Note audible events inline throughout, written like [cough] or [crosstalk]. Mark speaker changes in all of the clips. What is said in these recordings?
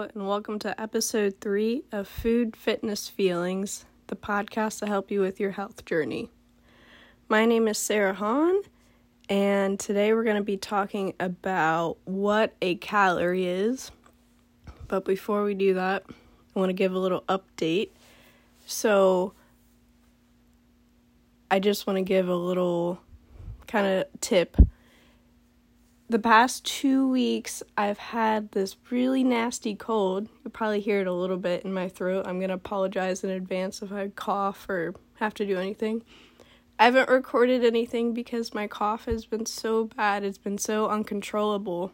Speaker 1: And welcome to episode three of Food Fitness Feelings, the podcast to help you with your health journey. My name is Sarah Hahn, and today we're going to be talking about what a calorie is. But before we do that, I want to give a little update. So, I just want to give a little kind of tip the past two weeks, I've had this really nasty cold. You'll probably hear it a little bit in my throat. I'm going to apologize in advance if I cough or have to do anything. I haven't recorded anything because my cough has been so bad. It's been so uncontrollable.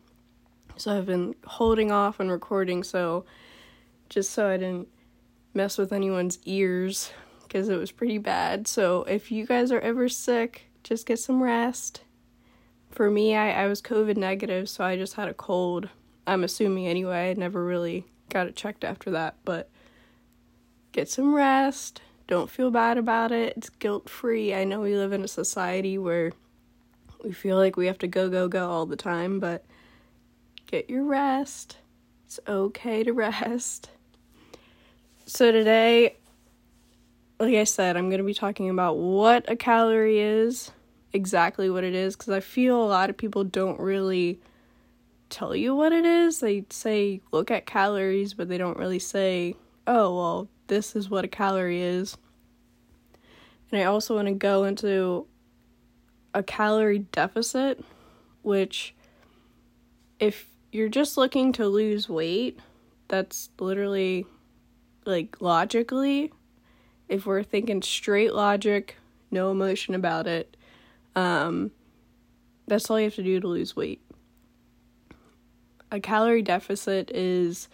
Speaker 1: So I've been holding off on recording so just so I didn't mess with anyone's ears because it was pretty bad. So if you guys are ever sick, just get some rest for me, I, I was COVID negative, so I just had a cold. I'm assuming anyway. I never really got it checked after that, but get some rest. Don't feel bad about it. It's guilt free. I know we live in a society where we feel like we have to go, go, go all the time, but get your rest. It's okay to [laughs] rest. So, today, like I said, I'm going to be talking about what a calorie is, exactly what it is because I feel a lot of people don't really tell you what it is. They say look at calories, but they don't really say, oh, well, this is what a calorie is. And I also want to go into a calorie deficit, which, if you're just looking to lose weight, that's literally like logically, if we're thinking straight logic, no emotion about it, um, that's all you have to do to lose weight. A calorie deficit is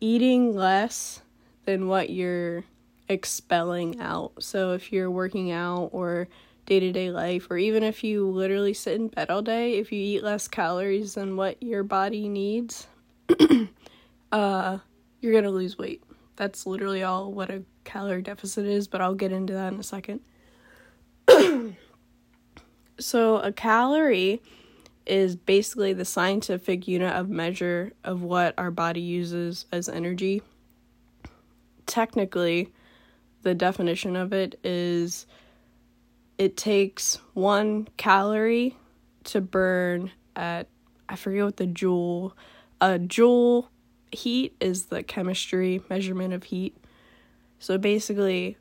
Speaker 1: eating less than what you're expelling out. So if you're working out or day to day life, or even if you literally sit in bed all day, if you eat less calories than what your body needs, [clears throat] uh, you're gonna lose weight. That's literally all what a calorie deficit is, but I'll get into that in a second. [clears throat] So, a calorie is basically the scientific unit of measure of what our body uses as energy. Technically, the definition of it is it takes one calorie to burn at, I forget what the joule, a joule heat is the chemistry measurement of heat. So basically,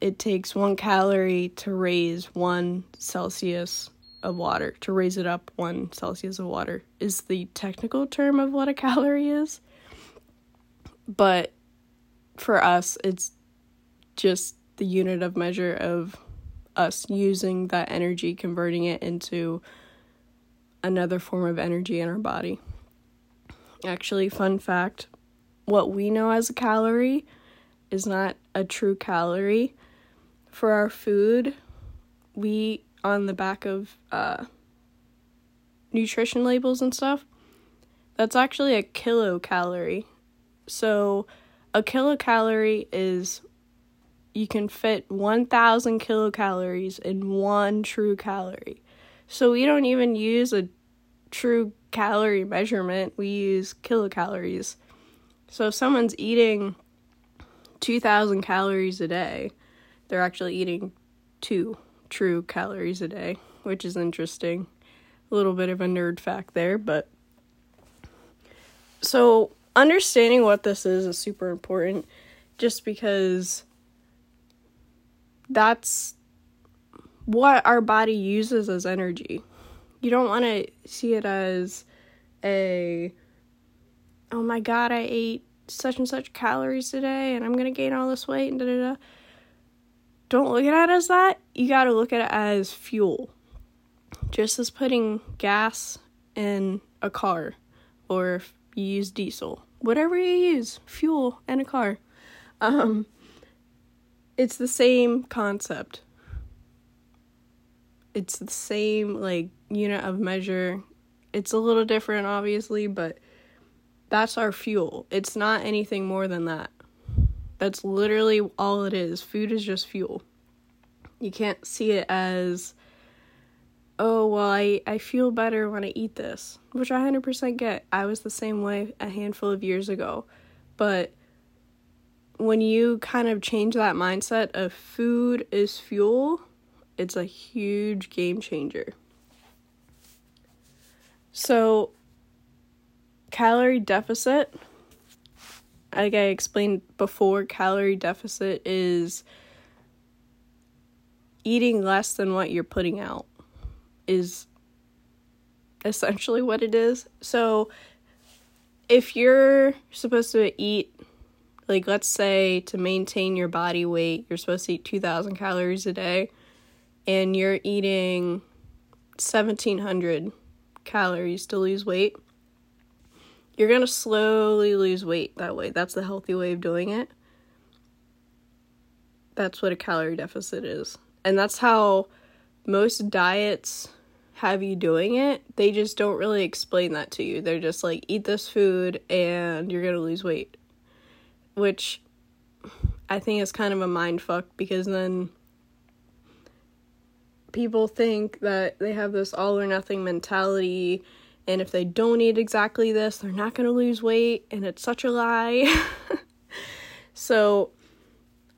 Speaker 1: it takes one calorie to raise one Celsius of water, to raise it up one Celsius of water, is the technical term of what a [laughs] calorie is. But for us, it's just the unit of measure of us using that energy, converting it into another form of energy in our body. Actually, fun fact what we know as a calorie is not a true calorie for our food, we on the back of uh, nutrition labels and stuff, that's actually a kilocalorie. So, a kilocalorie is you can fit 1000 kilocalories in one true calorie. So, we don't even use a true calorie measurement, we use kilocalories. So, if someone's eating 2000 calories a day, they're actually eating two true calories a day, which is interesting. A little bit of a nerd fact there, but so understanding what this is is super important just because that's what our body uses as energy. You don't want to see it as a oh my god, I ate such and such calories today and I'm going to gain all this weight and da da da don't look at it as that. You got to look at it as fuel. Just as putting gas in a car or if you use diesel, whatever you use, fuel in a car. Um it's the same concept. It's the same like unit of measure. It's a little different obviously, but that's our fuel. It's not anything more than that. That's literally all it is. Food is just fuel. You can't see it as, oh, well, I, I feel better when I eat this, which I 100% get. I was the same way a handful of years ago. But when you kind of change that mindset of food is fuel, it's a huge game changer. So, calorie deficit, like I explained before, calorie deficit is eating less than what you're putting out, is essentially what it is. So, if you're supposed to eat, like, let's say to maintain your body weight, you're supposed to eat 2,000 calories a day, and you're eating 1,700 calories to lose weight, you're going to slowly lose weight that way. That's the healthy way of doing it. That's what a calorie deficit is. And that's how most diets have you doing it. They just don't really explain that to you. They're just like, eat this food and you're going to lose weight. Which I think is kind of a mind fuck because then people think that they have this all or nothing mentality and if they don't eat exactly this, they're not going to lose weight and it's such a lie. [laughs] so,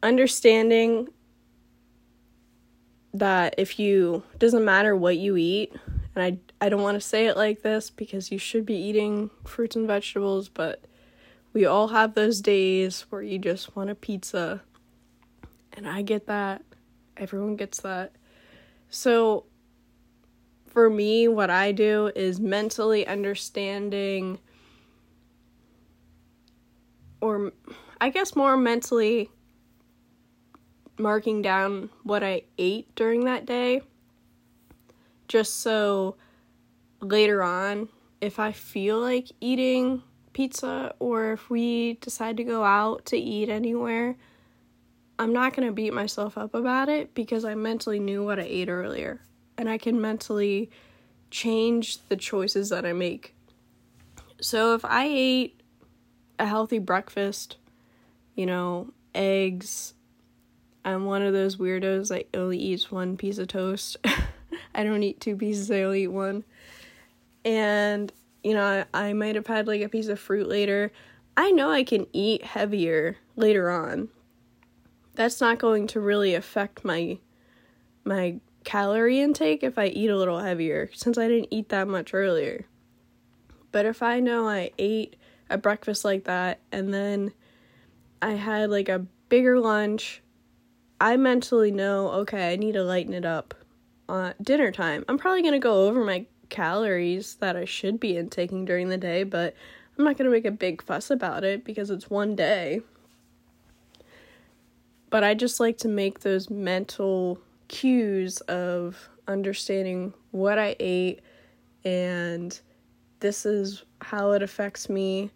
Speaker 1: understanding that if you doesn't matter what you eat, and I I don't want to say it like this because you should be eating fruits and vegetables, but we all have those days where you just want a pizza. And I get that. Everyone gets that. So, for me, what I do is mentally understanding, or I guess more mentally marking down what I ate during that day, just so later on, if I feel like eating pizza or if we decide to go out to eat anywhere, I'm not going to beat myself up about it because I mentally knew what I ate earlier and I can mentally change the choices that I make. So if I ate a healthy breakfast, you know, eggs, I'm one of those weirdos that only eats one piece of toast. [laughs] I don't eat two pieces, I only eat one. And, you know, I, I might have had like a piece of fruit later. I know I can eat heavier later on that's not going to really affect my my calorie intake if I eat a little heavier since I didn't eat that much earlier. But if I know I ate a breakfast like that and then I had like a bigger lunch, I mentally know, okay, I need to lighten it up on dinner time. I'm probably going to go over my calories that I should be intaking during the day, but I'm not going to make a big fuss about it because it's one day. But I just like to make those mental cues of understanding what I ate and this is how it affects me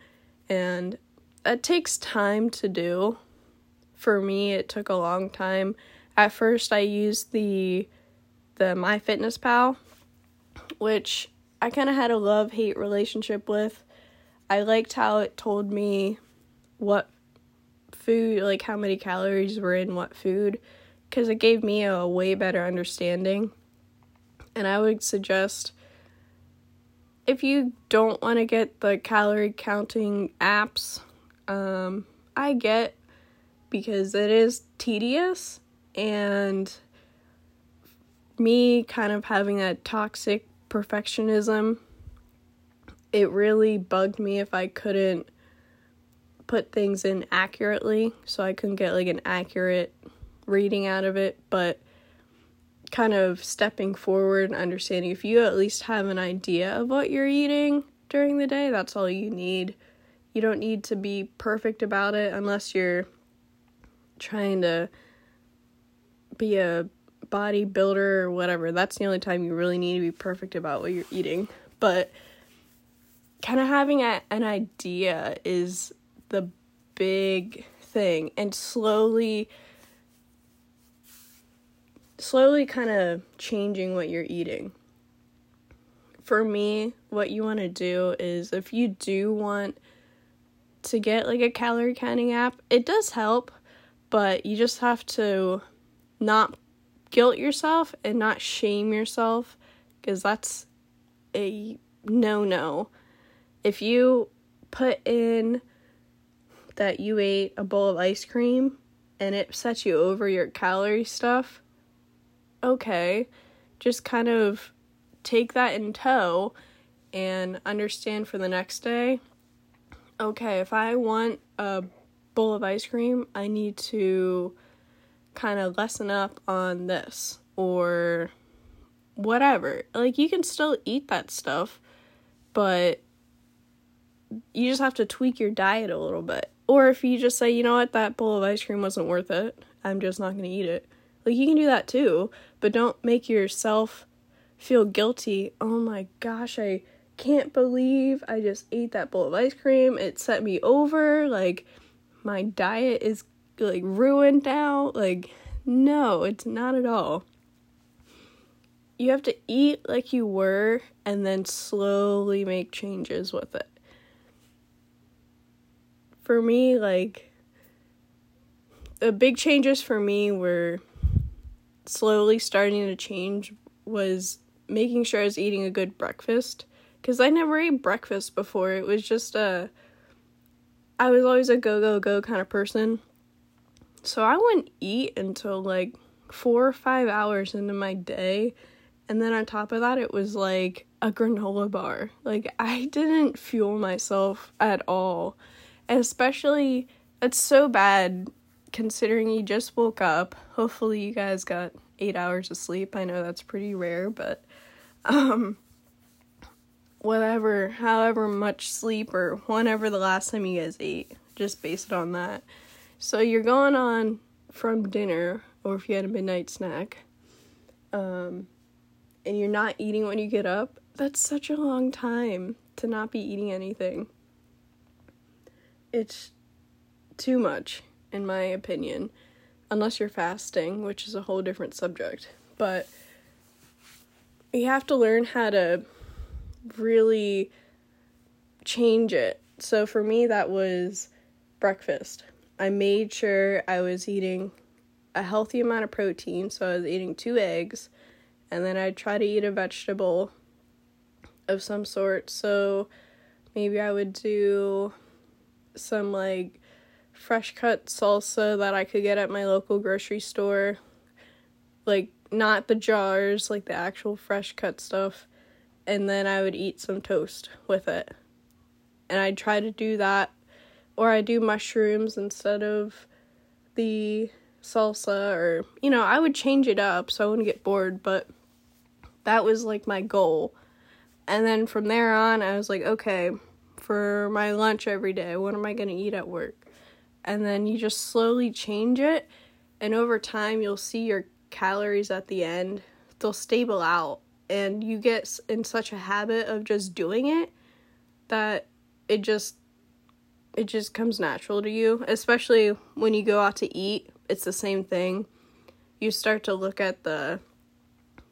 Speaker 1: and it takes time to do. For me, it took a long time. At first, I used the the MyFitnessPal, which I kind of had a love-hate relationship with. I liked how it told me what food, like how many calories were in what food, because it gave me a way better understanding. And I would suggest if you don't want to get the calorie counting apps, um, I get because it is tedious and me kind of having that toxic perfectionism, it really bugged me if I couldn't put things in accurately, so I couldn't get like an accurate reading out of it, but kind of stepping forward and understanding if you at least have an idea of what you're eating during the day, that's all you need. You don't need to be perfect about it unless you're trying to be a bodybuilder or whatever. That's the only time you really need to be perfect about what you're eating. But kind of having a, an idea is the big thing and slowly slowly kind of changing what you're eating. For me, what you want to do is if you do want to get like a calorie counting app, it does help, but you just have to not guilt yourself and not shame yourself because that's a no no. If you put in that you ate a bowl of ice cream and it sets you over your calorie stuff, okay, just kind of take that in tow and understand for the next day okay, if I want a bowl of ice cream, I need to kind of lessen up on this or whatever. Like, you can still eat that stuff, but you just have to tweak your diet a little bit. Or if you just say, you know what, that bowl of ice cream wasn't worth it, I'm just not going to eat it. Like, you can do that too, but don't make yourself feel guilty. Oh my gosh, I can't believe I just ate that bowl of ice cream. It set me over. Like, my diet is like ruined now. Like, no, it's not at all. You have to eat like you were and then slowly make changes with it. For me, like, the big changes for me were slowly starting to change was making sure I was eating a good breakfast because I never ate breakfast before. It was just a. I was always a go, go, go kind of person. So I wouldn't eat until like four or five hours into my day. And then on top of that, it was like a granola bar. Like, I [laughs] didn't fuel myself at all. And especially, it's so bad considering you just woke up. Hopefully, you guys got eight hours of sleep. I know that's pretty rare, but um, whatever, however much sleep or whenever the last time you guys ate, just base it on that. So you're going on from dinner, or if you had a midnight snack, um, and you're not eating when you get up, that's such a long time to not be eating anything. It's too much, in my opinion, unless you're fasting, which is a whole different subject. But you have to learn how to really change it. So for me, that was breakfast. I made sure I was eating a healthy amount of protein, so I was eating two eggs, and then I'd try to eat a vegetable of some sort. So maybe I would do some like fresh cut salsa that I could get at my local grocery store. Like, not the jars, like the actual fresh cut stuff and then I would eat some toast with it. And I'd try to do that, or I do mushrooms instead of the salsa, or you know, I would change it up so I wouldn't get bored, but that was like my goal. And then from there on, I was like, okay, for my lunch every day, what am I going to eat at work? And then you just slowly change it, and over time, you'll see your calories at the end, they'll stable out and you get in such a habit of just doing it that it just it just comes natural to you especially when you go out to eat it's the same thing. You start to look at the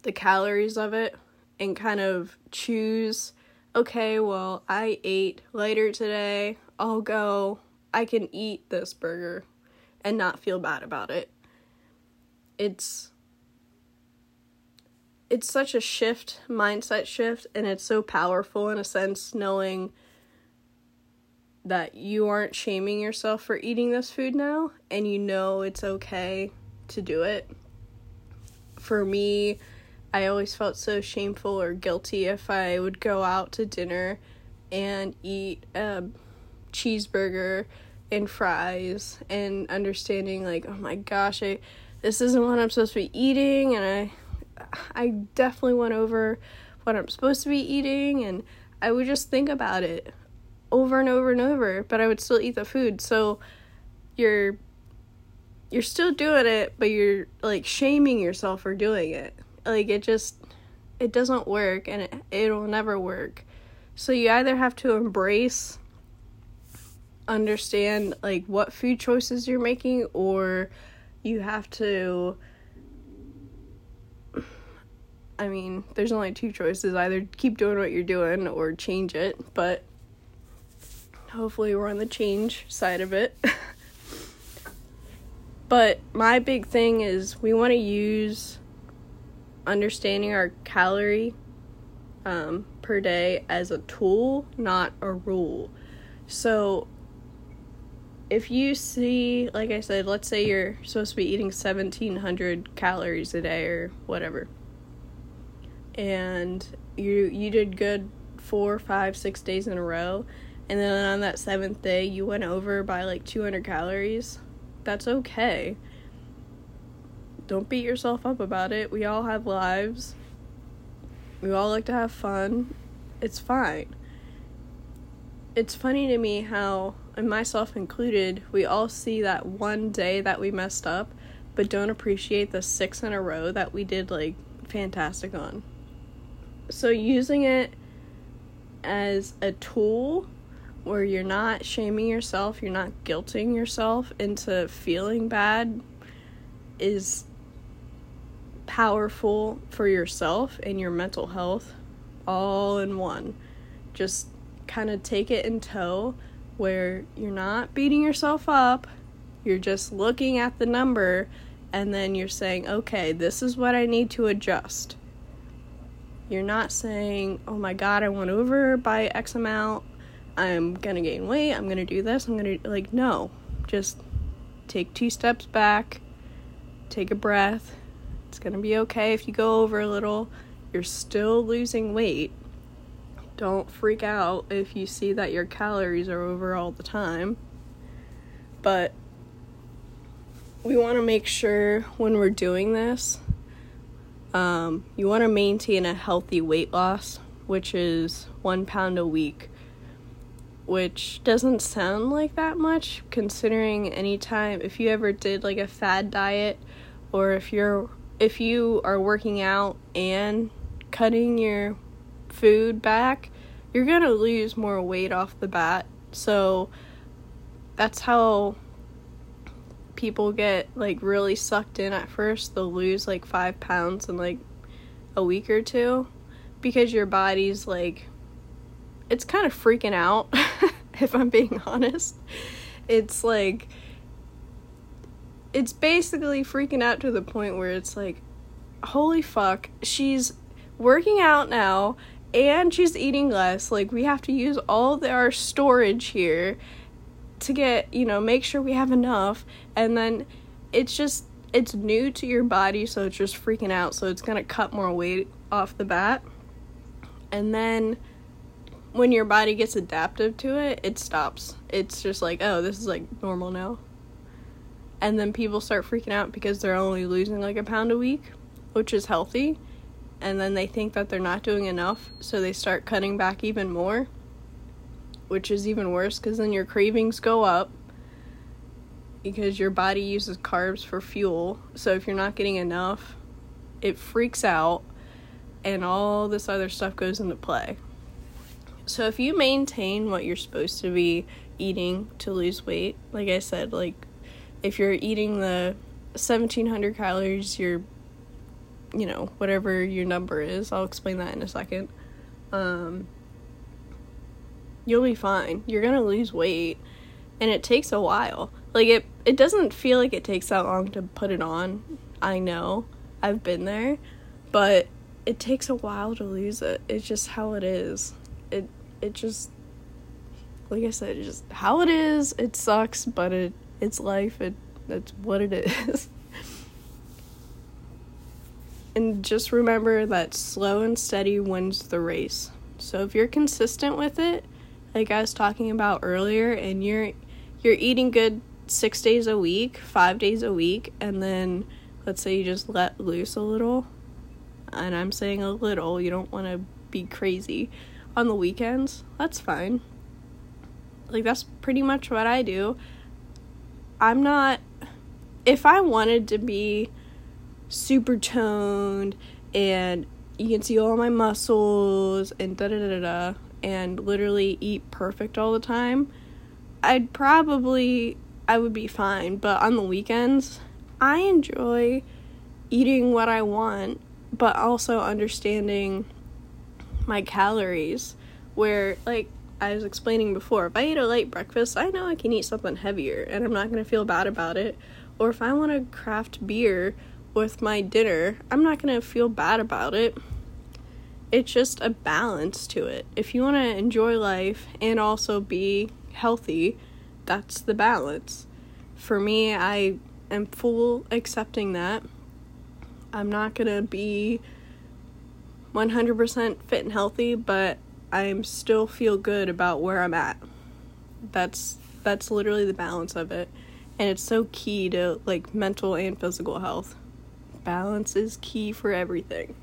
Speaker 1: the calories of it and kind of choose okay well i ate lighter today i'll go i can eat this burger and not feel bad about it it's it's such a shift, mindset shift, and it's so powerful in a sense knowing that you aren't shaming yourself for eating this food now and you know it's okay to do it. For me, I always felt so shameful or guilty if I would go out to dinner and eat a cheeseburger and fries and understanding like, oh my gosh, I this isn't what I'm supposed to be eating and I I definitely went over what I'm supposed to be eating and I would just think about it over and over and over, but I would still eat the food. So you're you're still doing it, but you're like shaming yourself for doing it. Like it just it doesn't work and it, it'll never work. So you either have to embrace understand like what food choices you're making or you have to I mean, there's only two choices either keep doing what you're doing or change it, but hopefully we're on the change side of it. [laughs] but my big thing is we want to use understanding our calorie um, per day as a tool, not a rule. So if you see, like I said, let's say you're supposed to be eating 1700 calories a day or whatever, and you you did good four, five, six days in a row, and then on that seventh day you went over by like 200 calories, that's okay. Don't beat yourself up about it. We all have lives. We all like to have fun. It's fine. It's funny to me how, and myself included, we all see that one day that we messed up, but don't appreciate the six in a row that we did like fantastic on. So using it as a tool where you're not shaming yourself, you're not guilting yourself into feeling bad is powerful for yourself and your mental health all in one. Just kind of take it in tow where you're not beating yourself up, you're just looking at the number and then you're saying, okay, this is what I need to adjust. You're not saying, oh my god, I went over by X amount, I'm gonna gain weight, I'm gonna do this, I'm gonna, like, no. Just take two steps back, take a breath. It's gonna be okay if you go over a little. You're still losing weight. Don't freak out if you see that your calories are over all the time. But we want to make sure when we're doing this um, you want to maintain a healthy weight loss, which is one pound a week, which doesn't sound like that much considering anytime if you ever did like a fad diet or if you're if you are working out and cutting your food back, you're going to lose more weight off the bat. So that's how people get like really sucked in at first, they'll lose like five pounds in like a week or two because your body's like it's kind of freaking out [laughs] if I'm being [laughs] honest. It's like it's basically freaking out to the point where it's like holy fuck, she's working out now and she's eating less. Like we have to use all our storage here to get, you know, make sure we have enough and then it's just it's new to your body so it's just freaking out so it's going to cut more weight off the bat. And then when your body gets adaptive to it, it stops. It's just like, oh, this is like normal now. And then people start freaking out because they're only losing like a pound a week, which is healthy. And then they think that they're not doing enough, so they start cutting back even more which is even worse because then your cravings go up because your body uses carbs for fuel. So if you're not getting enough, it freaks out and all this other stuff goes into play. So if you maintain what you're supposed to be eating to lose weight, like I said, like if you're eating the 1700 calories, you're you know, whatever your number is, I'll explain that in a second. Um, you'll be fine. You're going to lose weight and it takes a while. Like it it doesn't feel like it takes that long to put it on. I know. I've been there, but it takes a while to lose it. It's just how it is. It it just like I said, it's just how it is. It sucks, but it it's life. It that's what it [laughs] is. And just remember that slow and steady wins the race. So if you're consistent with it, like I was talking about earlier, and you're you're eating good six days a week, five days a week, and then let's say you just let loose a little, and I'm saying a little, you don't want to be crazy on the weekends, that's fine. Like, that's pretty much what I do. I'm not, if I wanted to be super toned and you can see all my muscles and da da da da, and literally eat perfect all the time, I'd probably I would be fine, but on the weekends, I enjoy eating what I want, but also understanding my calories where like I was explaining before, if I eat a light breakfast, I know I can eat something heavier and I'm not going to feel bad about it. Or if I want to craft beer with my dinner, I'm not going to feel bad about it it's just a balance to it. If you want to enjoy life and also be healthy, that's the balance. For me, I am full accepting that. I'm not going to be 100% fit and healthy, but I still feel good about where I'm at. That's that's literally the balance of it. And it's so key to like mental and physical health. Balance is key for everything.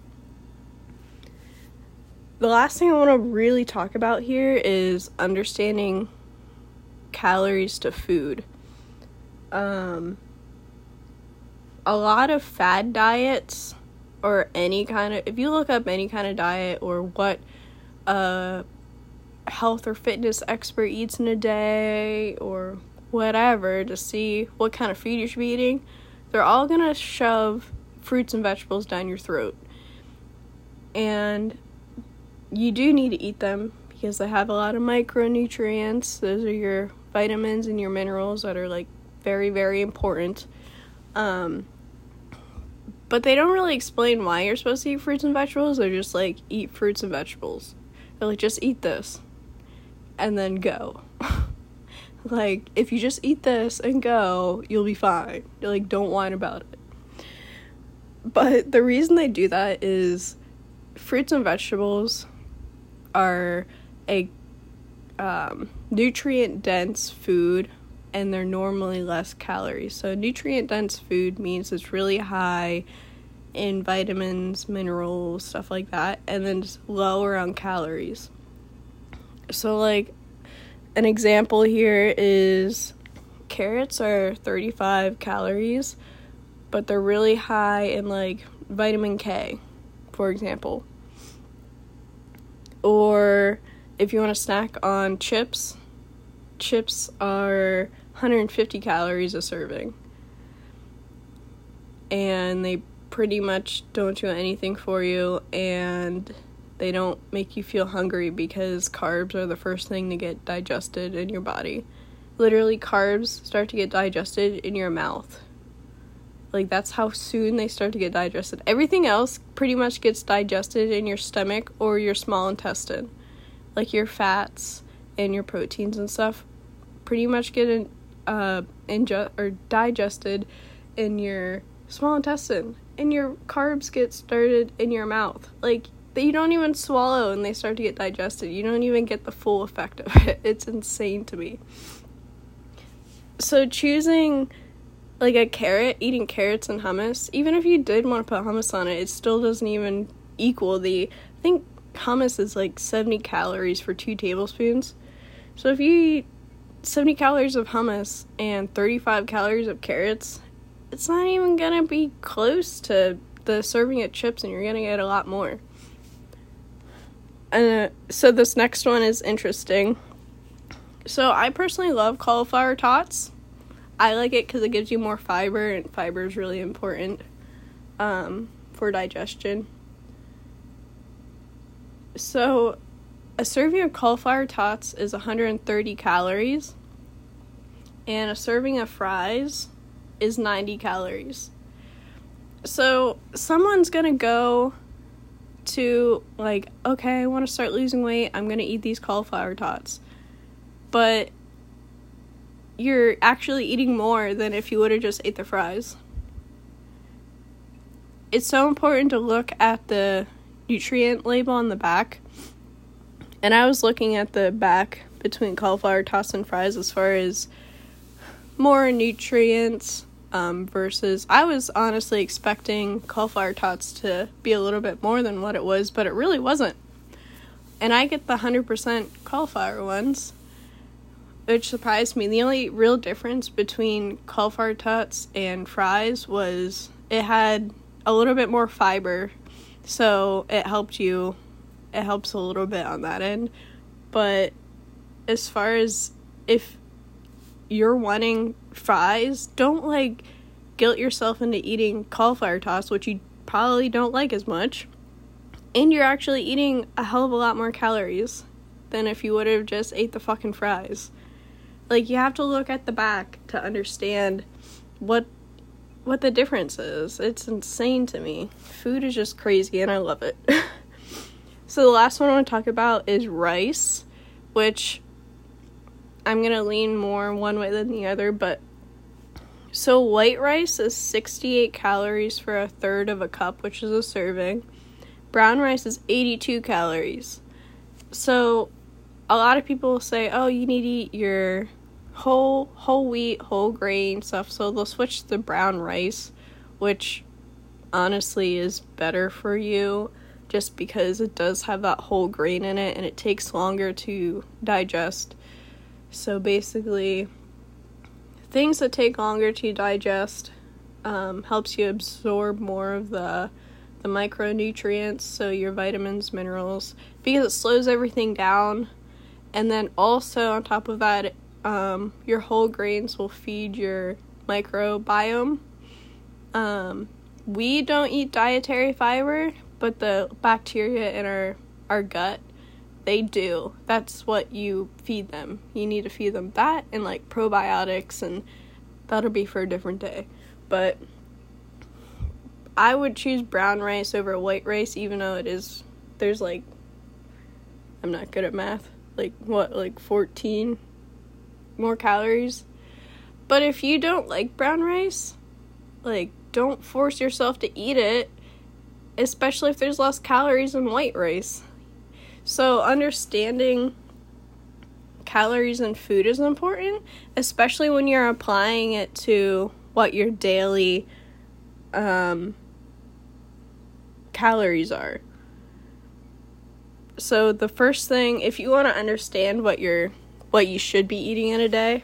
Speaker 1: The last thing I want to really talk about here is understanding calories to food. Um, a lot of fad diets or any kind of if you look up any kind of diet or what a health or fitness expert eats in a day or whatever to see what kind of food you should be eating, they're all going to shove fruits and vegetables down your throat. And you do need to eat them because they have a lot of micronutrients. Those are your vitamins and your minerals that are like very, very important. Um, but they don't really explain why you're supposed to eat fruits and vegetables. They're just like, eat fruits and vegetables. They're like, just eat this and then go. [laughs] like, if you just eat this and go, you'll be fine. You're like, don't whine about it. But the reason they do that is fruits and vegetables are a um, nutrient dense food and they're normally less calories. So, nutrient dense food means it's really high in vitamins, minerals, stuff like that, and then just lower on calories. So, like, an example here is carrots are 35 calories, but they're really high in, like, vitamin K, for example. Or if you want to snack on chips, chips are 150 calories a serving. And they pretty much don't do anything for you and they don't make you feel hungry because carbs are the first thing to get digested in your body. Literally, carbs start to get digested in your mouth. Like, that's how soon they start to get digested. Everything else pretty much gets digested in your stomach or your small intestine. Like, your fats and your proteins and stuff pretty much get in, uh, inju- or digested in your small intestine, and your carbs get started in your mouth. Like that you don't even swallow and they start to get digested. You don't even get the full effect of it. [laughs] It's insane to me. So choosing like a carrot, eating carrots and hummus, even if you did want to put hummus on it, it still doesn't even equal the I think hummus is like 70 calories for 2 tablespoons. So if you eat 70 calories of hummus and 35 calories of carrots, it's not even gonna be close to the serving of chips, and you're gonna get a lot more. Uh, so this next one is interesting. So I personally love cauliflower tots. I like it because it gives you more fiber, and fiber is really important um, for digestion. So a serving of cauliflower tots is 130 calories, and a serving of fries is 90 calories. So, someone's gonna go to, like, okay, I wanna start losing weight, I'm gonna eat these cauliflower tots. But you're actually eating more than if you would have just ate the fries. It's so important to look at the nutrient label on the back and I was looking at the back between cauliflower tots and fries as far as more nutrients um, versus I was honestly expecting cauliflower tots to be a little bit more than what it was, but it really wasn't. And I get the 100% cauliflower ones, which surprised me. The only real difference between cauliflower tots and fries was it had a little bit more fiber, so it helped you it helps a little bit on that end. But as far as if you're wanting fries, don't like guilt yourself into eating cauliflower tots, which you probably don't like as much. And you're actually eating a hell of a lot more calories than if you would have just ate the fucking fries. Like you have to look at the back to understand what what the difference is. It's insane to me. Food is just crazy and I love it. [laughs] So the last one I want to talk about is rice, which I'm going to lean more one way than the other, but so white rice is 68 calories for a third of a cup, which is a serving. Brown rice is 82 calories. So a lot of people say, "Oh, you need to eat your whole whole wheat, whole grain stuff." So they'll switch to brown rice, which honestly is better for you just because it does have that whole grain in it and it takes longer to digest. So basically, things that take longer to digest um, helps you absorb more of the the micronutrients, so your vitamins, minerals, because it slows everything down. And then also on top of that, um, your whole grains will feed your microbiome. Um, we don't eat dietary fiber, but the bacteria in our our gut they do. That's what you feed them. You need to feed them that and like probiotics and that'll be for a different day. But I would choose brown rice over white rice even though it is there's like I'm not good at math. Like what like 14 more calories. But if you don't like brown rice, like don't force yourself to eat it, especially if there's less calories in white rice. So, understanding calories in food is important, especially when you're applying it to what your daily um, calories are. So the first thing, if you want to understand what you're what you should be eating in a day,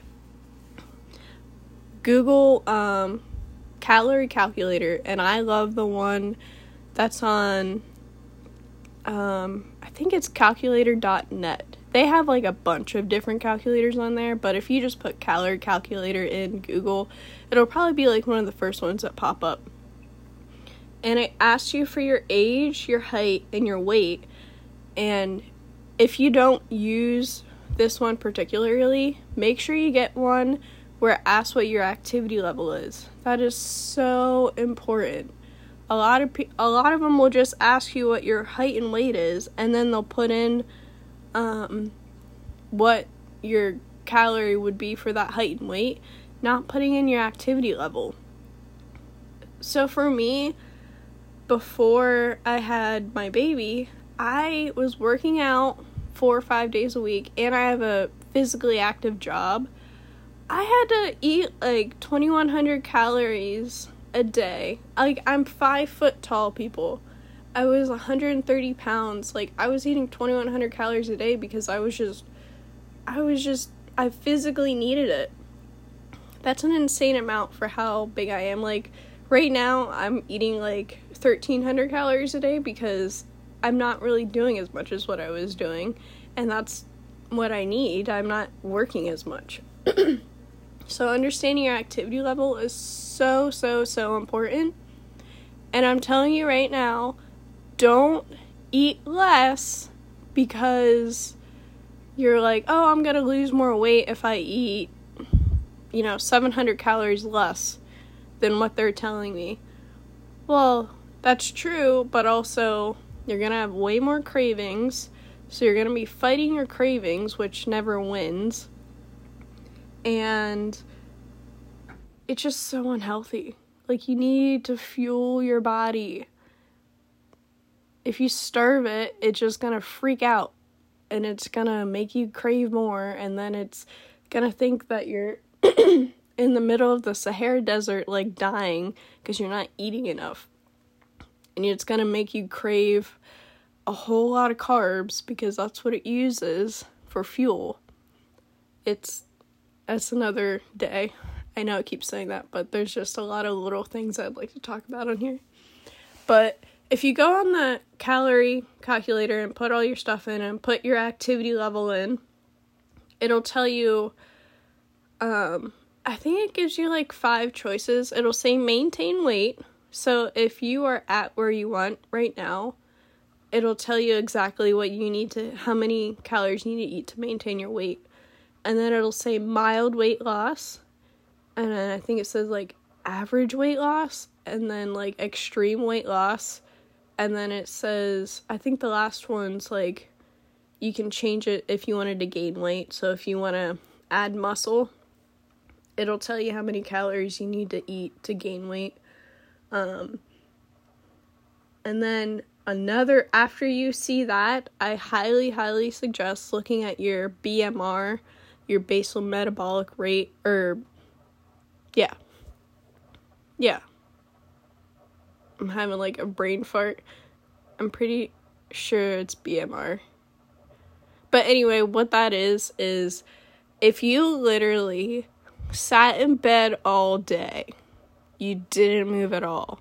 Speaker 1: Google um, calorie calculator, and I love the one that's on. Um, I think it's calculator.net. They have like a bunch of different calculators on there, but if you just put calorie calculator in Google, it'll probably be like one of the first ones that pop up. And it asks you for your age, your height, and your weight. And if you don't use this one particularly, make sure you get one where it asks what your activity level is. That is so important. A lot of pe- a lot of them will just ask you what your height and weight is, and then they'll put in um, what your calorie would be for that height and weight, not putting in your activity level. So for me, before I had my baby, I was working out four or five days a week, and I have a physically active job. I had to eat like 2100 calories a day. Like, I'm five foot tall, people. I was 130 pounds. Like, I was eating 2100 calories a day because I was just, I was just, I physically needed it. That's an insane amount for how big I am. Like, right now, I'm eating like 1300 calories a day because I'm not really doing as much as what I was doing, and that's what I need. I'm not working as much. [clears throat] so, understanding your activity level is so, so, so important. And I'm telling you right now, don't eat less because you're like, oh, I'm gonna lose more weight if I eat, you know, 700 calories less than what they're telling me. Well, that's true, but also you're gonna have way more cravings. So you're gonna be fighting your cravings, which never wins. And it's just so unhealthy. Like, you need to fuel your body. If you starve it, it's just gonna freak out and it's gonna make you crave more, and then it's gonna think that you're [clears throat] in the middle of the Sahara Desert, like dying because you're not eating enough and it's going to make you crave a whole lot of carbs because that's what it uses for fuel. It's that's another day. I know I keep saying that, but there's just a lot of little things I'd like to talk about on here. But if you go on the calorie calculator and put all your stuff in and put your activity level in, it'll tell you um I think it gives you like five choices. It'll say maintain weight, so if you are at where you want right now, it'll tell you exactly what you need to, how many calories you need to eat to maintain your weight. And then it'll say mild weight loss. And then I think it says like average weight loss and then like extreme weight loss and then it says I think the last one's like you can change it if you wanted to gain weight. So if you want to add muscle, it'll tell you how many calories you need to eat to gain weight. Um, and then another after you see that, I highly highly suggest looking at your BMR, your basal metabolic rate or yeah. Yeah. I'm having like a brain fart. I'm pretty sure it's BMR. But anyway, what that is is if you literally sat in bed all day, you didn't move at all.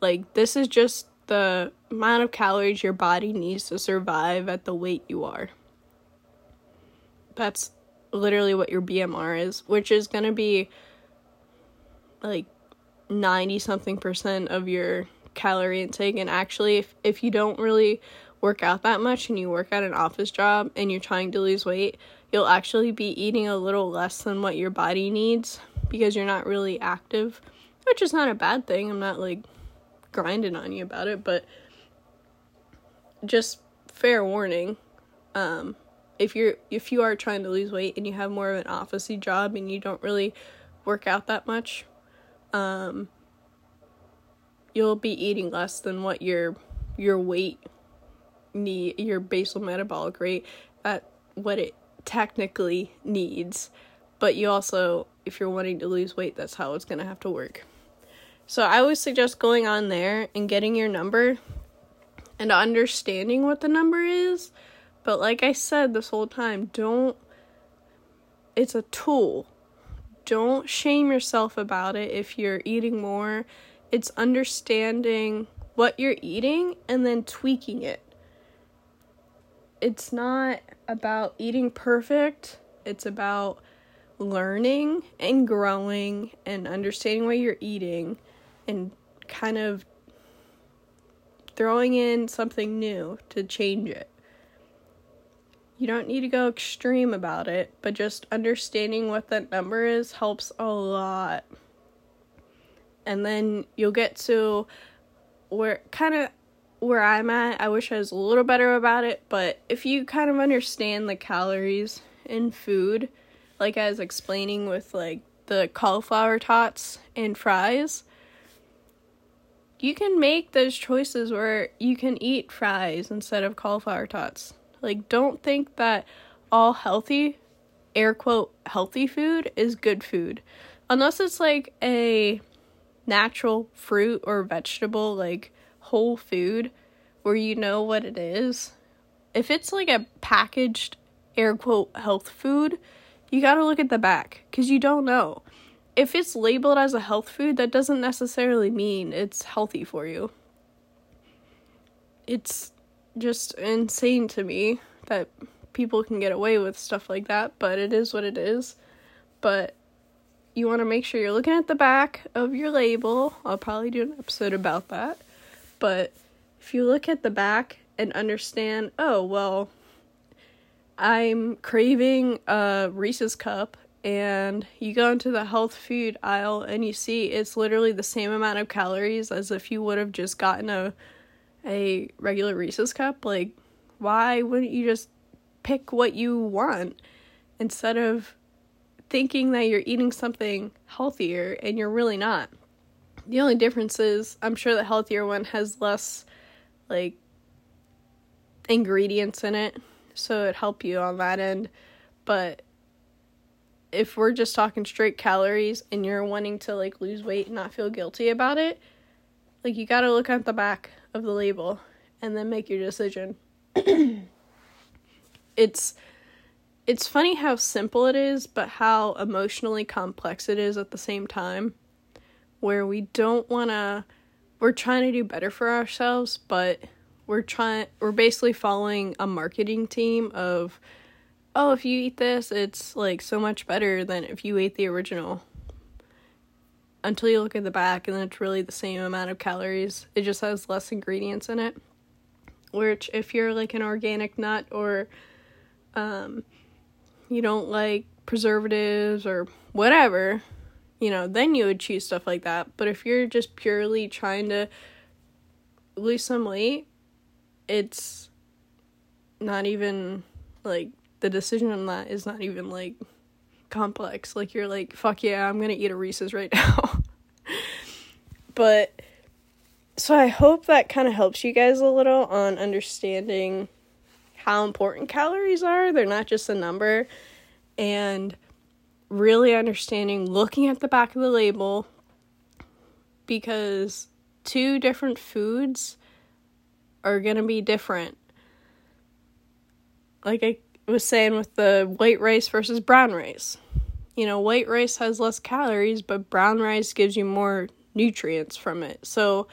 Speaker 1: Like this is just the amount of calories your body needs to survive at the weight you are. That's literally what your BMR is, which is going to be like 90 something percent of your calorie intake and actually if, if you don't really work out that much and you work at an office job and you're trying to lose weight you'll actually be eating a little less than what your body needs because you're not really active which is not a bad thing. I'm not like grinding on you about it but just fair warning um if you're if you are trying to lose weight and you have more of an officey job and you don't really work out that much um, you'll be eating less than what your your weight need your basal metabolic rate at what it technically needs but you also if you're wanting to lose weight that's how it's going to have to work so i always suggest going on there and getting your number and understanding what the number is but like i said this whole time don't it's a tool don't shame yourself about it if you're eating more. It's understanding what you're eating and then tweaking it. It's not about eating perfect, it's about learning and growing and understanding what you're eating and kind of throwing in something new to change it. You don't need to go extreme about it, but just understanding what that number is helps a lot. And then you'll get to where kind of where I'm at. I wish I was a little better about it, but if you kind of understand the calories in food, like I was explaining with like the cauliflower tots and fries, you can make those choices where you can eat fries instead of cauliflower tots. Like, don't think that all healthy, air quote, healthy food is good food. Unless it's like a natural fruit or vegetable, like whole food, where you know what it is. If it's like a packaged, air quote, health food, you gotta look at the back because you don't know. If it's labeled as a health food, that doesn't necessarily mean it's healthy for you. It's just insane to me that people can get away with stuff like that, but it is what it is. But you want to make sure you're looking at the back of your label. I'll probably do an episode about that. But if you look at the back and understand, oh, well, I'm craving a Reese's cup, and you go into the health food aisle and you see it's literally the same amount of calories as if you would have just gotten a a regular Reese's cup, like why wouldn't you just pick what you want? Instead of thinking that you're eating something healthier and you're really not? The only difference is I'm sure the healthier one has less like ingredients in it, so it help you on that end. But if we're just talking straight calories and you're wanting to like lose weight and not feel guilty about it, like you got to look at the back of the label and then make your decision. [clears throat] it's it's funny how simple it is, but how emotionally complex it is at the same time. Where we don't want to we're trying to do better for ourselves, but we're trying we're basically following a marketing team of oh, if you eat this, it's like so much better than if you ate the original until you look at the back and then it's really the same amount of calories. It just has less ingredients in it. Which if you're like an organic nut or um you don't like preservatives or whatever, you know, then you would choose stuff like that. But if you're just purely trying to lose some weight, it's not even like the decision on that is not even like complex. Like you're like, fuck yeah, I'm gonna eat a Reese's right [laughs] now. but so I hope that kind of helps you guys a little on understanding how important calories are. They're not just a number. And really understanding, looking at the back of the label, because two different foods are going to be different. Like I was saying with the white rice versus brown rice. You know, white rice has less calories, but brown rice gives you more nutrients from it. So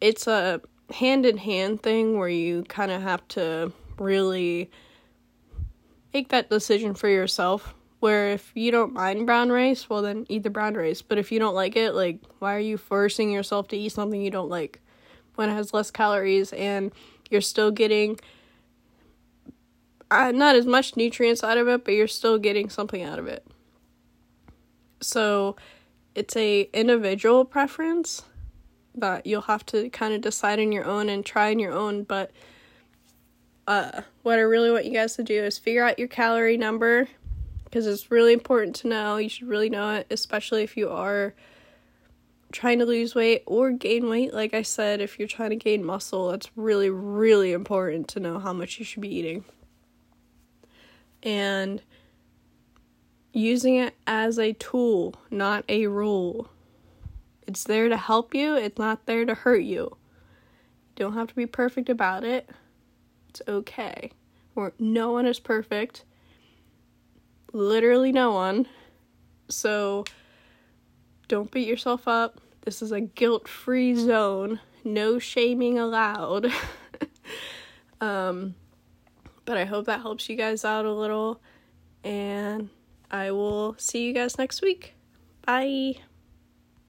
Speaker 1: it's a hand in hand thing where you kind of have to really make that decision for yourself. Where if you don't mind brown rice, well, then eat the brown rice. But if you don't like it, like, why are you forcing yourself to eat something you don't like when it has less calories and you're still getting uh, not as much nutrients out of it, but you're still getting something out of it. So it's a individual preference that you'll have to kind of decide on your own and try on your own, but uh what I really want you guys to do is figure out your calorie number because it's really important to know. You should really know it, especially if you are trying to lose weight or gain weight. Like I said, if you're trying to gain muscle, it's really, really important to know how much you should be eating. And using it as a tool, not a rule. It's there to help you, it's not there to hurt you. You don't have to be perfect about it. It's okay. Or no one is perfect. Literally no one. So don't beat yourself up. This is a guilt-free zone. No shaming allowed. [laughs] um but I hope that helps you guys out a little and I will see you guys next week. Bye.